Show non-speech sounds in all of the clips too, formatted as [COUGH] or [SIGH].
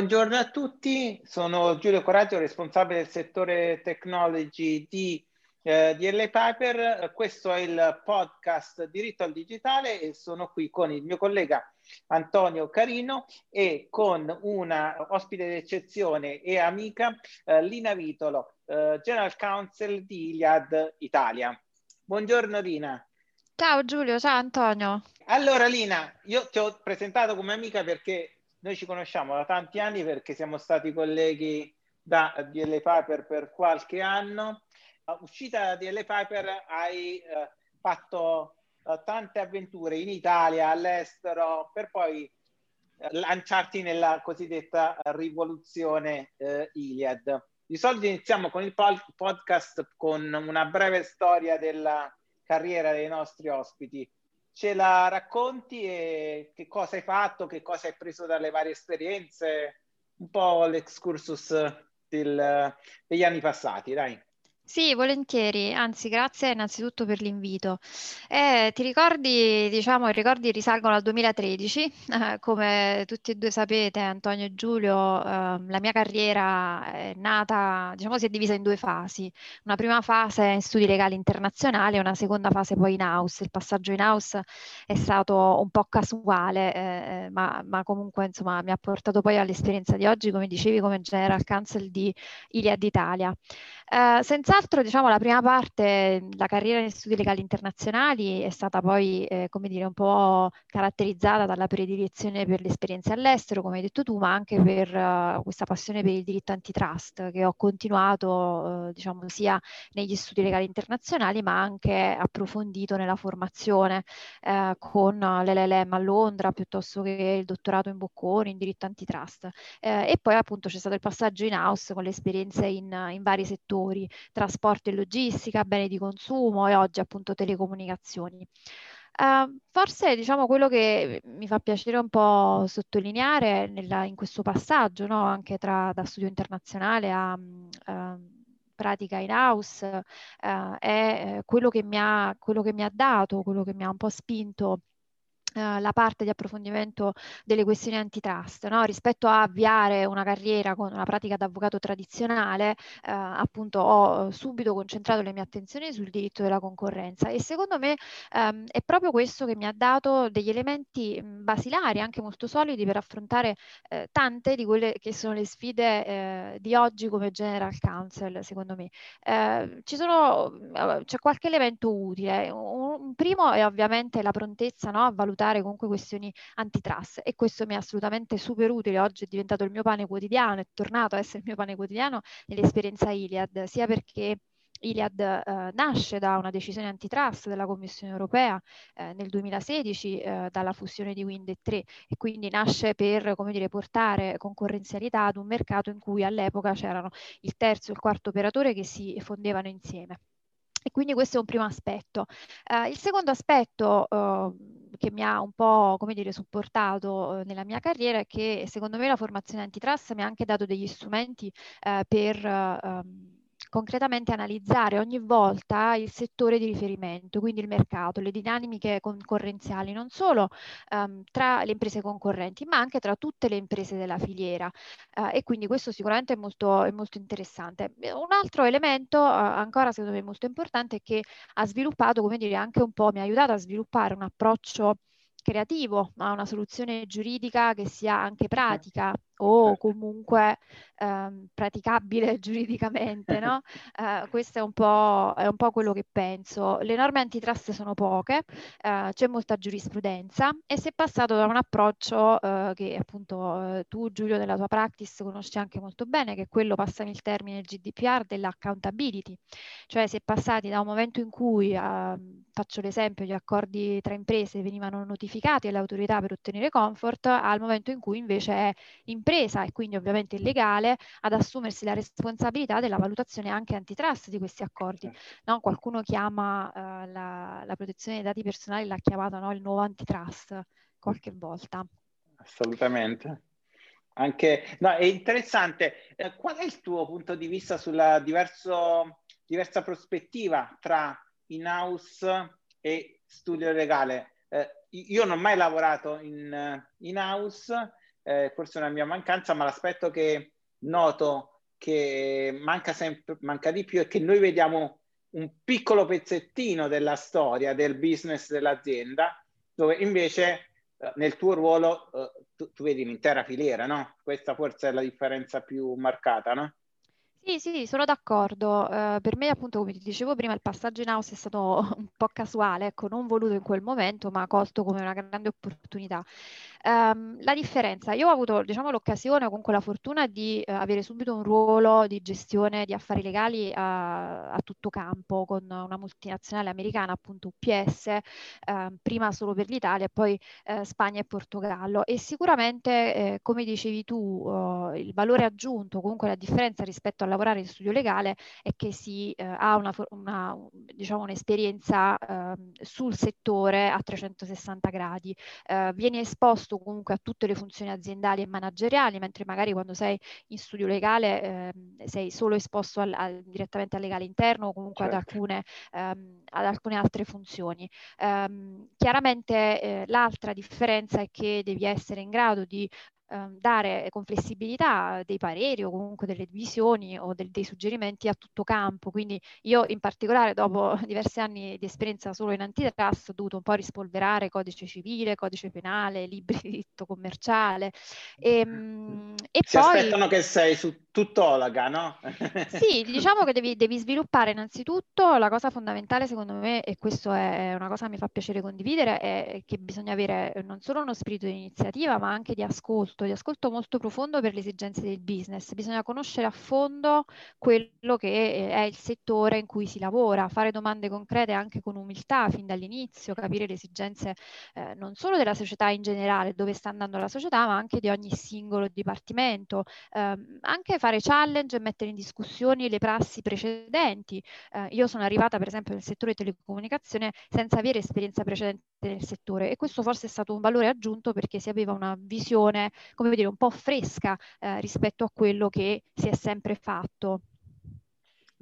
Buongiorno a tutti, sono Giulio Coraggio, responsabile del settore technology di eh, DL Piper. Questo è il podcast Diritto al Digitale e sono qui con il mio collega Antonio Carino e con una ospite d'eccezione e amica, eh, Lina Vitolo, eh, General Counsel di Iliad Italia. Buongiorno Lina. Ciao Giulio, ciao Antonio. Allora Lina, io ti ho presentato come amica perché noi ci conosciamo da tanti anni perché siamo stati colleghi da DL Piper per qualche anno. Uscita da DL Piper hai eh, fatto eh, tante avventure in Italia, all'estero, per poi eh, lanciarti nella cosiddetta rivoluzione eh, Iliad. Di solito iniziamo con il podcast con una breve storia della carriera dei nostri ospiti ce la racconti e che cosa hai fatto, che cosa hai preso dalle varie esperienze, un po' l'excursus del, degli anni passati, dai. Sì, volentieri, anzi grazie innanzitutto per l'invito. Eh, ti ricordi, diciamo, i ricordi risalgono al 2013, [LAUGHS] eh, come tutti e due sapete, Antonio e Giulio, eh, la mia carriera è nata, diciamo, si è divisa in due fasi. Una prima fase in studi legali internazionali e una seconda fase poi in house. Il passaggio in house è stato un po' casuale, eh, eh, ma, ma, comunque insomma mi ha portato poi all'esperienza di oggi, come dicevi, come General Counsel di Iliad Italia. Eh, senz'altro, diciamo, la prima parte, la carriera in studi legali internazionali è stata poi, eh, come dire, un po' caratterizzata dalla predilezione per le esperienze all'estero, come hai detto tu, ma anche per uh, questa passione per il diritto antitrust che ho continuato, uh, diciamo, sia negli studi legali internazionali, ma anche approfondito nella formazione uh, con l'LLM a Londra, piuttosto che il dottorato in Bocconi in diritto antitrust. e poi appunto c'è stato il passaggio in house con le esperienze in, in vari settori settori, trasporto e logistica, beni di consumo e oggi appunto telecomunicazioni. Uh, forse diciamo quello che mi fa piacere un po' sottolineare nella, in questo passaggio, no? anche tra, da studio internazionale a uh, pratica in house, uh, è eh, quello che, mi ha, quello che mi ha dato, quello che mi ha un po' spinto la parte di approfondimento delle questioni antitrust, no? rispetto a avviare una carriera con una pratica d'avvocato tradizionale, uh, appunto ho subito concentrato le mie attenzioni sul diritto della concorrenza e secondo me um, è proprio questo che mi ha dato degli elementi basilari, anche molto solidi, per affrontare uh, tante di quelle che sono le sfide di oggi come General Counsel, secondo me. ci sono, c'è qualche elemento utile. Un, un primo è ovviamente la prontezza no? a valutare valutare comunque questioni antitrust e questo mi è assolutamente super utile, oggi è diventato il mio pane quotidiano, è tornato a essere il mio pane quotidiano nell'esperienza Iliad, sia perché Iliad eh, nasce da una decisione antitrust della Commissione europea eh, nel 2016 eh, dalla fusione di Wind e 3 e quindi nasce per come dire, portare concorrenzialità ad un mercato in cui all'epoca c'erano il terzo e il quarto operatore che si fondevano insieme. E quindi questo è un primo aspetto. Uh, il secondo aspetto uh, che mi ha un po', come dire, supportato uh, nella mia carriera è che secondo me la formazione antitrust mi ha anche dato degli strumenti per um, concretamente analizzare ogni volta il settore di riferimento, quindi il mercato, le dinamiche concorrenziali, non solo um, tra le imprese concorrenti, ma anche tra tutte le imprese della filiera. Uh, e quindi questo sicuramente è molto, è molto interessante. Un altro elemento uh, ancora secondo me molto importante è che ha sviluppato, come dire, anche un po', mi ha aiutato a sviluppare un approccio creativo a una soluzione giuridica che sia anche pratica o certo. comunque ehm, praticabile [LAUGHS] giuridicamente, no? [LAUGHS] eh, questo è un, è un, po', quello che penso. Le norme antitrust sono poche, eh, c'è molta giurisprudenza e si è passato da un approccio eh, che appunto eh, tu Giulio nella tua practice conosci anche molto bene, che è quello, passami il termine GDPR, dell'accountability, cioè si è passati da un momento in cui, ehm, faccio l'esempio, gli accordi tra imprese venivano notificati alle autorità per ottenere comfort, al momento in cui invece è impresa impresa e quindi ovviamente illegale ad assumersi la responsabilità della valutazione anche antitrust di questi accordi. Certo. No? Qualcuno chiama uh, la, la, protezione dei dati personali, l'ha chiamata no? il nuovo antitrust qualche volta. Assolutamente. Anche, no, è interessante. Eh, qual è il tuo punto di vista sulla diverso, diversa prospettiva tra in-house e studio legale? Eh, io non ho mai lavorato in, in house, eh, forse una mia mancanza, ma l'aspetto che noto che manca, sempre, manca di più è che noi vediamo un piccolo pezzettino della storia del business dell'azienda, dove invece eh, nel tuo ruolo eh, tu, tu, vedi l'intera filiera, no? Questa forse è la differenza più marcata, no? Sì, sì, sono d'accordo. Eh, per me, appunto, come ti dicevo prima, il passaggio in house è stato [LAUGHS] un po' casuale, ecco, non voluto in quel momento, ma colto come una grande opportunità. Um, la differenza, io ho avuto diciamo, l'occasione o comunque la fortuna di uh, avere subito un ruolo di gestione di affari legali a, a tutto campo con una multinazionale americana, appunto UPS, uh, ehm, prima solo per l'Italia e poi uh, Spagna e Portogallo. E sicuramente, eh, come dicevi tu, il valore aggiunto, comunque la differenza rispetto a lavorare in studio legale è che si eh, ha una, una, diciamo, un'esperienza ehm, sul settore a 360 gradi. viene esposto esposto comunque a tutte le funzioni aziendali e manageriali, mentre magari quando sei in studio legale eh, sei solo esposto al, al, direttamente al legale interno o comunque certo. ad, alcune, ehm, ad, alcune, altre funzioni. Um, chiaramente eh, l'altra differenza è che devi essere in grado di Ehm, dare con flessibilità dei pareri o comunque delle visioni o del, dei suggerimenti a tutto campo. Quindi io in particolare dopo [LAUGHS] diversi anni di esperienza solo in antitrust ho dovuto un po' rispolverare codice civile, codice penale, libri di diritto commerciale. E, ehm, e si poi... aspettano che sei su tuttologa, no? sì, [LAUGHS] diciamo che devi, devi, sviluppare innanzitutto la cosa fondamentale secondo me, e questo è una cosa che mi fa piacere condividere, è che bisogna avere non solo uno spirito di iniziativa, ma anche di ascolto, di ascolto molto profondo per le esigenze del business. Bisogna conoscere a fondo quello che è il settore in cui si lavora, fare domande concrete anche con umiltà fin dall'inizio, capire le esigenze eh, non solo della società in generale, dove sta andando la società, ma anche di ogni singolo dipartimento, eh, anche fare challenge e mettere in discussione le prassi precedenti. Eh, io sono arrivata per esempio nel settore telecomunicazione senza avere esperienza precedente nel settore e questo forse è stato un valore aggiunto perché si aveva una visione, come dire, un po' fresca eh, rispetto a quello che si è sempre fatto.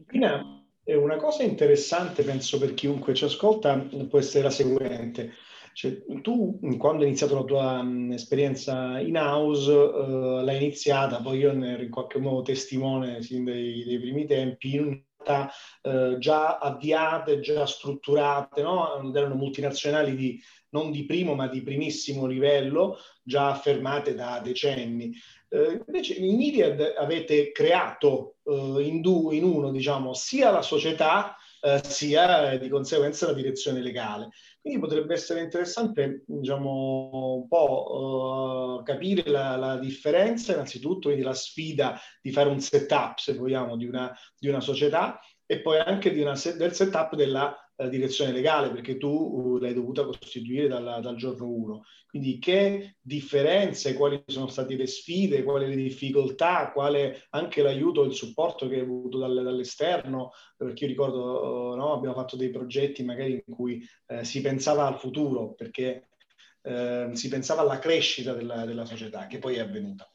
Pina, una cosa interessante, penso per chiunque ci ascolta, può essere la seguente. Cioè, tu quando hai iniziato la tua mh, esperienza in house uh, l'hai iniziata, poi io ne ero in qualche modo testimone sin dai, dai primi tempi, in realtà uh, già avviate, già strutturate, no? erano multinazionali di, non di primo ma di primissimo livello, già affermate da decenni. Uh, invece in Iliad avete creato in, due, in uno, diciamo, sia la società eh, sia di conseguenza la direzione legale. Quindi potrebbe essere interessante diciamo, un po' uh, capire la, la, differenza, innanzitutto quindi la sfida di fare un setup, se vogliamo, di una, di una società e poi anche una, del setup della uh, direzione legale, perché tu uh, l'hai dovuta costituire dalla, dal giorno 1. Quindi che differenze, quali sono state le sfide, quali le difficoltà, quale anche l'aiuto, il supporto che hai avuto dal, dall'esterno, perché io ricordo, no, abbiamo fatto dei progetti magari in cui eh, si pensava al futuro, perché eh, si pensava alla crescita della, della società, che poi è avvenuta.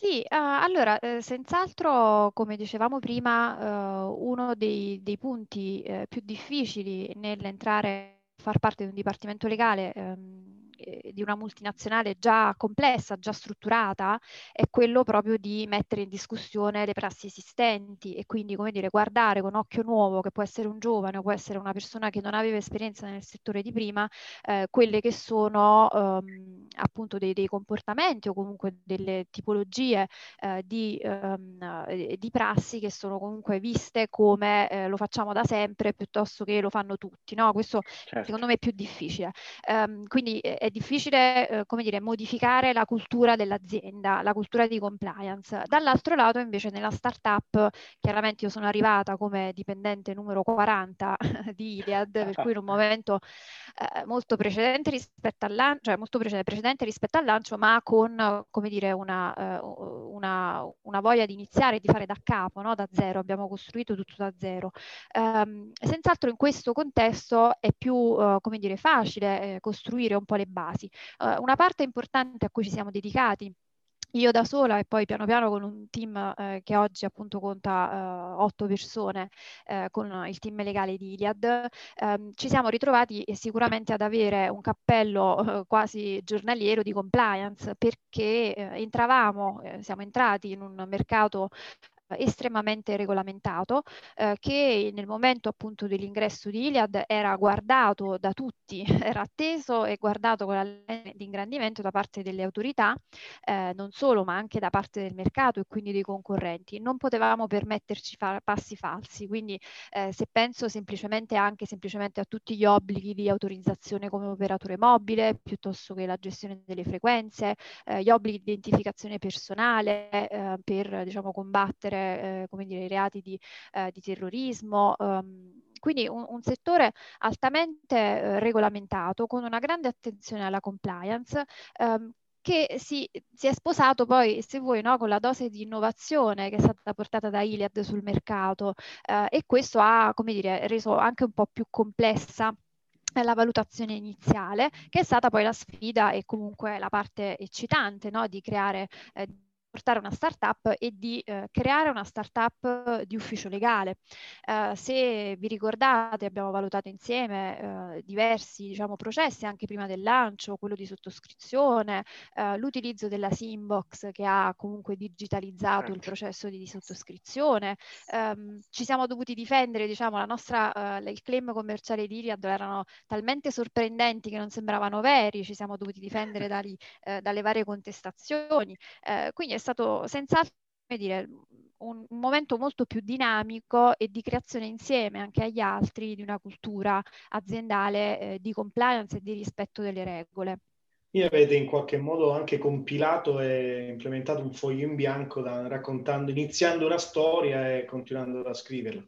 Sì, uh, allora, eh, senz'altro, come dicevamo prima, uh, uno dei, dei punti eh, più difficili nell'entrare a far parte di un dipartimento legale ehm, eh, di una multinazionale già complessa, già strutturata, è quello proprio di mettere in discussione le prassi esistenti e quindi, come dire, guardare con occhio nuovo, che può essere un giovane o può essere una persona che non aveva esperienza nel settore di prima, eh, quelle che sono ehm, appunto dei, dei, comportamenti o comunque delle tipologie eh, di, ehm, eh, di, prassi che sono comunque viste come eh, lo facciamo da sempre piuttosto che lo fanno tutti. No? Questo certo. secondo me è più difficile. Um, quindi è è difficile, eh, come dire, modificare la cultura dell'azienda, la cultura di compliance. Dall'altro lato, invece, nella startup, chiaramente io sono arrivata come dipendente numero 40 [LAUGHS] di Iliad, per cui in un [LAUGHS] momento eh, molto precedente rispetto al lancio, cioè molto precedente rispetto al lancio, ma con, come dire, una, eh, una, una voglia di iniziare, di fare da capo, no? da zero, abbiamo costruito tutto da zero. Um, senz'altro in questo contesto è più, uh, come dire, facile eh, costruire un po' le basi. Uh, una parte importante a cui ci siamo dedicati io da sola e poi piano piano con un team eh, che oggi appunto conta eh, otto persone eh, con il team legale di Iliad, ehm, ci siamo ritrovati sicuramente ad avere un cappello eh, quasi giornaliero di compliance perché eh, entravamo, eh, siamo entrati in un mercato estremamente regolamentato eh, che nel momento appunto dell'ingresso di Iliad era guardato da tutti, [LAUGHS] era atteso e guardato con la lente di ingrandimento da parte delle autorità, eh, non solo ma anche da parte del mercato e quindi dei concorrenti. Non potevamo permetterci fare passi falsi, quindi eh, se penso semplicemente anche semplicemente a tutti gli obblighi di autorizzazione come operatore mobile, piuttosto che la gestione delle frequenze, eh, gli obblighi di identificazione personale eh, per diciamo combattere eh, come dire, i reati di, eh, di terrorismo. Um, quindi un, un, settore altamente eh, regolamentato, con una grande attenzione alla compliance, um, che si, si, è sposato poi, se vuoi, no, con la dose di innovazione che è stata portata da Iliad sul mercato eh, e questo ha, come dire, reso anche un po' più complessa la valutazione iniziale, che è stata poi la sfida e comunque la parte eccitante no, di creare eh, portare una startup e di eh, creare una startup di ufficio legale. Eh, se vi ricordate abbiamo valutato insieme eh, diversi diciamo, processi anche prima del lancio, quello di sottoscrizione, eh, l'utilizzo della Simbox che ha comunque digitalizzato il processo di, di sottoscrizione. Ehm, ci siamo dovuti difendere, diciamo, la nostra, eh, il claim commerciale di Iliad erano talmente sorprendenti che non sembravano veri, ci siamo dovuti difendere [LAUGHS] dali, eh, dalle varie contestazioni. quindi è stato senz'altro dire, un, un, momento molto più dinamico e di creazione insieme anche agli altri di una cultura aziendale eh, di compliance e di rispetto delle regole. E avete in qualche modo anche compilato e implementato un foglio in bianco da, raccontando, iniziando una storia e continuando a scriverla.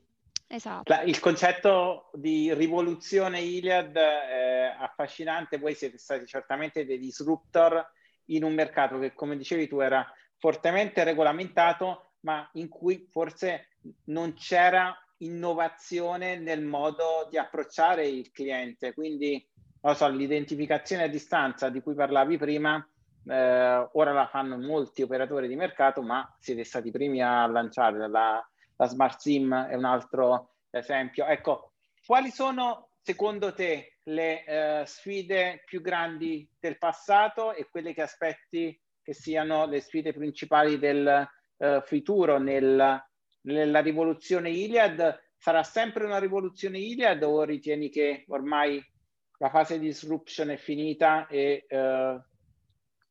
Esatto. La, il concetto di rivoluzione Iliad è affascinante, voi siete stati certamente dei disruptor in un mercato che, come dicevi tu, era fortemente regolamentato, ma in cui forse non c'era innovazione nel modo di approcciare il cliente. Quindi, non so, l'identificazione a distanza di cui parlavi prima, eh, ora la fanno molti operatori di mercato, ma siete stati i primi a lanciare la, la Smart SIM è un altro esempio. Ecco, quali sono secondo te le eh, sfide più grandi del passato e quelle che aspetti che siano le sfide principali del uh, futuro nel, nella rivoluzione Iliad? Sarà sempre una rivoluzione Iliad o ritieni che ormai la fase di disruption è finita e, uh,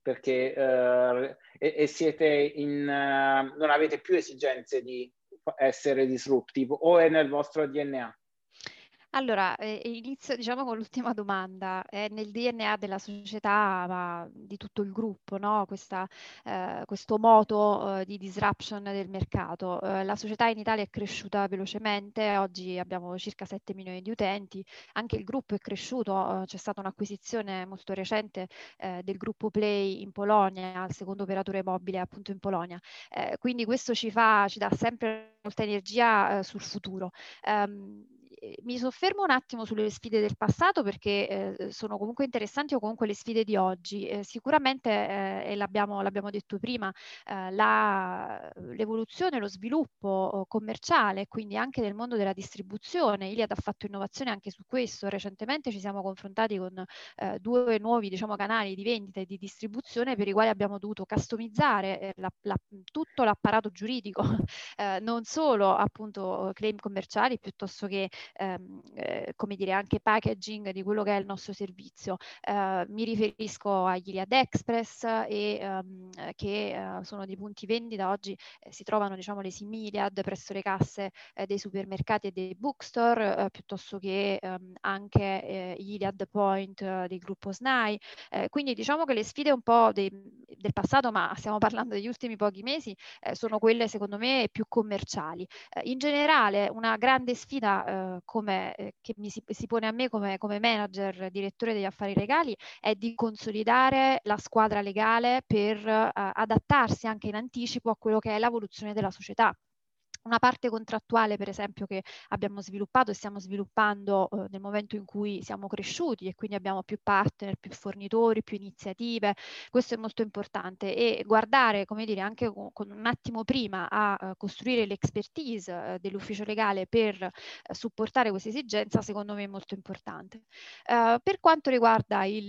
perché, uh, e, e, siete in, non avete più esigenze di essere disruptive o è nel vostro DNA? Allora, eh, inizio diciamo con l'ultima domanda. È nel DNA della società, ma di tutto il gruppo, no? Questa, eh, questo moto eh, di disruption del mercato. Eh, la società in Italia è cresciuta velocemente, oggi abbiamo circa 7 milioni di utenti, anche il gruppo è cresciuto, eh, c'è stata un'acquisizione molto recente eh, del gruppo Play in Polonia, il secondo operatore mobile appunto in Polonia. quindi questo ci fa, ci dà sempre molta energia sul futuro. Um, mi soffermo un attimo sulle sfide del passato perché eh, sono comunque interessanti o comunque le sfide di oggi. Eh, sicuramente, eh, e l'abbiamo, l'abbiamo, detto prima, eh, la, l'evoluzione, lo sviluppo oh, commerciale, quindi anche nel mondo della distribuzione. Iliad ha fatto innovazione anche su questo. Recentemente ci siamo confrontati con eh, due nuovi diciamo, canali di vendita e di distribuzione per i quali abbiamo dovuto customizzare eh, la, la, tutto l'apparato giuridico, [LAUGHS] non solo appunto claim commerciali piuttosto che ehm, eh, come dire, anche packaging di quello che è il nostro servizio. Eh, mi riferisco agli Iliad Express e ehm, che eh, sono dei punti vendita, oggi eh, si trovano diciamo le sim Iliad presso le casse eh, dei supermercati e dei bookstore, eh, piuttosto che ehm, anche gli Iliad Point del gruppo SNAI. quindi diciamo che le sfide un po' dei, del passato, ma stiamo parlando degli ultimi pochi mesi, sono quelle secondo me più commerciali. in generale una grande sfida come, eh, che mi si, si, pone a me come, come manager, direttore degli affari legali, è di consolidare la squadra legale per uh, adattarsi anche in anticipo a quello che è l'evoluzione della società una parte contrattuale, per esempio, che abbiamo sviluppato e stiamo sviluppando eh, nel momento in cui siamo cresciuti e quindi abbiamo più partner, più fornitori, più iniziative. Questo è molto importante e guardare, come dire, anche con, con un attimo prima a uh, costruire l'expertise uh, dell'ufficio legale per uh, supportare questa esigenza, secondo me è molto importante. per quanto riguarda il,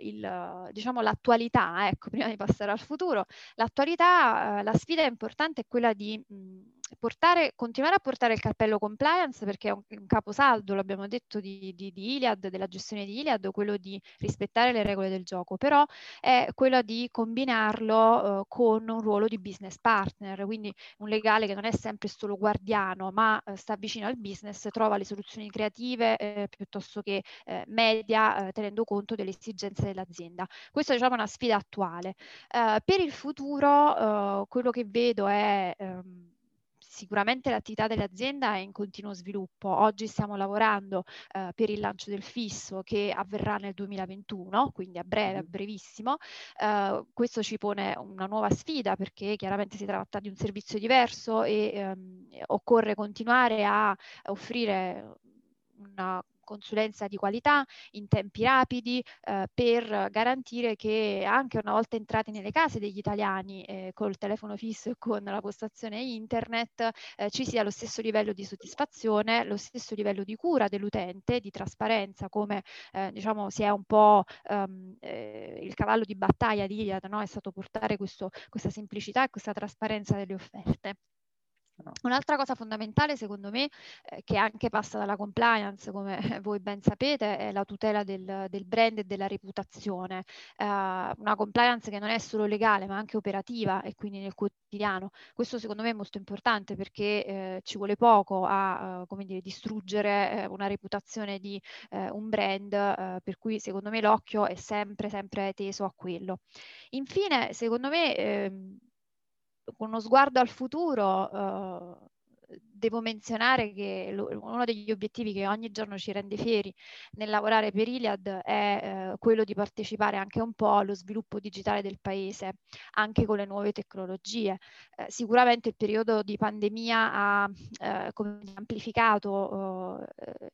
il, diciamo, l'attualità, ecco, [LAUGHS] prima di passare al futuro, l'attualità, la sfida importante è quella di mh, portare, continuare a portare il cappello compliance perché è un, un caposaldo, l'abbiamo detto, di, di, di, Iliad, della gestione di Iliad, quello di rispettare le regole del gioco, però è quello di combinarlo uh, con un ruolo di business partner, quindi un legale che non è sempre solo guardiano, ma uh, sta vicino al business, trova le soluzioni creative eh, piuttosto che eh, media, eh, tenendo conto delle esigenze dell'azienda. Questa diciamo, è una sfida attuale. Uh, per il futuro quello che vedo è... Um, sicuramente l'attività dell'azienda è in continuo sviluppo. Oggi stiamo lavorando eh, per il lancio del fisso che avverrà nel 2021, quindi a breve, a brevissimo. Eh, questo ci pone una nuova sfida perché chiaramente si tratta di un servizio diverso e ehm, occorre continuare a offrire una consulenza di qualità in tempi rapidi eh, per garantire che anche una volta entrati nelle case degli italiani eh, col telefono fisso e con la postazione internet eh, ci sia lo stesso livello di soddisfazione, lo stesso livello di cura dell'utente, di trasparenza come eh, diciamo si è un po' um, il cavallo di battaglia di Iliad, no? è stato portare questo, questa semplicità e questa trasparenza delle offerte. Un'altra cosa fondamentale, secondo me, eh, che anche passa dalla compliance, come [LAUGHS] voi ben sapete, è la tutela del, del brand e della reputazione. Eh, una compliance che non è solo legale, ma anche operativa e quindi nel quotidiano. Questo secondo me è molto importante perché eh, ci vuole poco a come dire, distruggere eh, una reputazione di eh, un brand, eh, per cui secondo me l'occhio è sempre, sempre teso a quello. Infine, secondo me ehm, con uno sguardo al futuro, eh, devo menzionare che lo, uno degli obiettivi che ogni giorno ci rende fieri nel lavorare per Iliad è eh, quello di partecipare anche un po' allo sviluppo digitale del paese, anche con le nuove tecnologie. Eh, sicuramente il periodo di pandemia ha eh, amplificato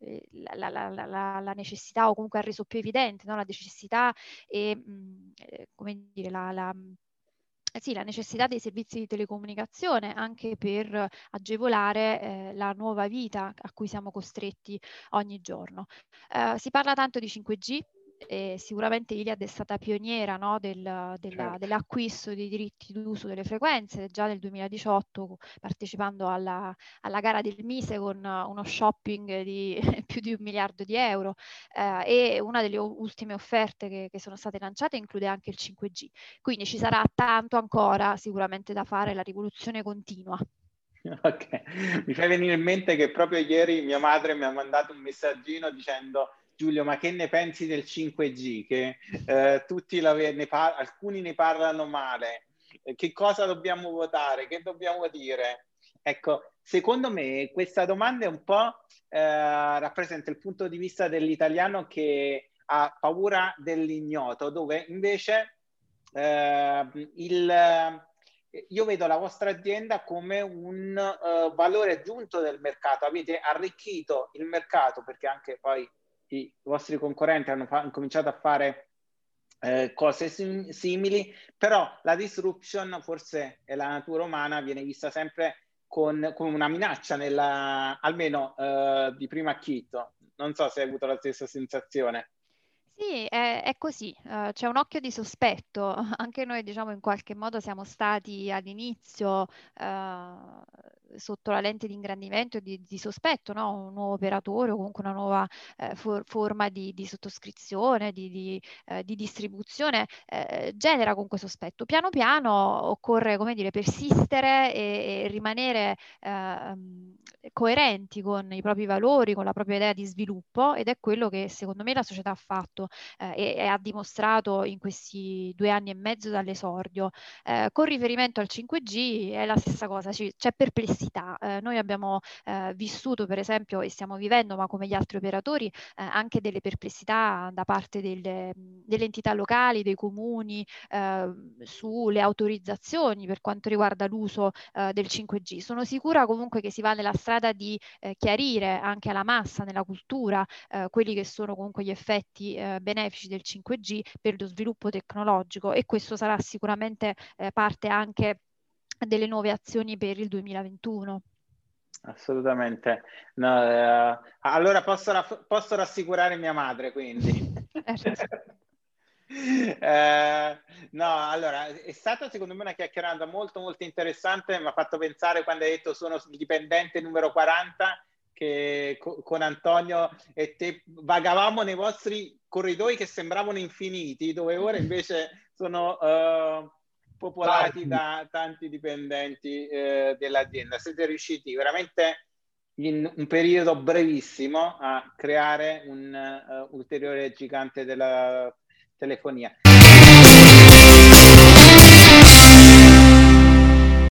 eh, la, la, la, la, necessità o comunque ha reso più evidente no? la necessità e mh, eh, come dire, la sì, la necessità dei servizi di telecomunicazione anche per agevolare eh, la nuova vita a cui siamo costretti ogni giorno. Eh, si parla tanto di 5G, e sicuramente Iliad è stata pioniera no, del, della, certo. dell'acquisto dei diritti d'uso delle frequenze, già nel 2018 partecipando alla, alla gara del Mise con uno shopping di [LAUGHS] più di un miliardo di euro eh, e una delle ultime offerte che, che, sono state lanciate include anche il 5G. Quindi ci sarà tanto ancora sicuramente da fare, la rivoluzione continua. [LAUGHS] Ok, mi fai venire in mente che proprio ieri mia madre mi ha mandato un messaggino dicendo Giulio, ma che ne pensi del 5G? Che eh, tutti la, ne par- alcuni ne parlano male. Che cosa dobbiamo votare? Che dobbiamo dire? Ecco, secondo me questa domanda è un po' eh, rappresenta il punto di vista dell'italiano che ha paura dell'ignoto, dove invece eh, il, io vedo la vostra azienda come un uh, valore aggiunto del mercato. Avete arricchito il mercato perché anche poi i vostri concorrenti hanno, fa- cominciato a fare eh, cose sim- simili, però la disruption forse è la natura umana, viene vista sempre con, con una minaccia, nella, almeno eh, di primo acchito. Non so se hai avuto la stessa sensazione. Sì, è, è così, uh, c'è un occhio di sospetto, [LAUGHS] anche noi diciamo in qualche modo siamo stati all'inizio uh, sotto la lente di ingrandimento e di, di, sospetto, no? un nuovo operatore o comunque una nuova eh, for- forma di, di, sottoscrizione, di, di eh, distribuzione, eh, genera comunque sospetto. Piano piano occorre, come dire, persistere e, e rimanere ehm, coerenti con i propri valori, con la propria idea di sviluppo ed è quello che secondo me la società ha fatto eh, e, e, ha dimostrato in questi due anni e mezzo dall'esordio. Eh, con riferimento al 5G è la stessa cosa, c'è perplessità perplessità. Eh, noi abbiamo eh, vissuto, per esempio, e stiamo vivendo, ma come gli altri operatori, eh, anche delle perplessità da parte delle, delle entità locali, dei comuni, eh, sulle autorizzazioni per quanto riguarda l'uso eh, del 5G. Sono sicura comunque che si va nella strada di eh, chiarire anche alla massa, nella cultura, quelli che sono comunque gli effetti benefici del 5G per lo sviluppo tecnologico e questo sarà sicuramente parte anche delle nuove azioni per il 2021. Assolutamente. No, eh, allora posso, raff- posso, rassicurare mia madre, quindi. [LAUGHS] [LAUGHS] eh, no, allora è stata secondo me una chiacchierata molto molto interessante, mi ha fatto pensare quando hai detto sono dipendente numero 40 che co- con Antonio e te vagavamo nei vostri corridoi che sembravano infiniti, dove ora invece sono uh, popolati da tanti dipendenti eh, dell'azienda. Siete riusciti veramente in un periodo brevissimo a creare un uh, ulteriore gigante della telefonia.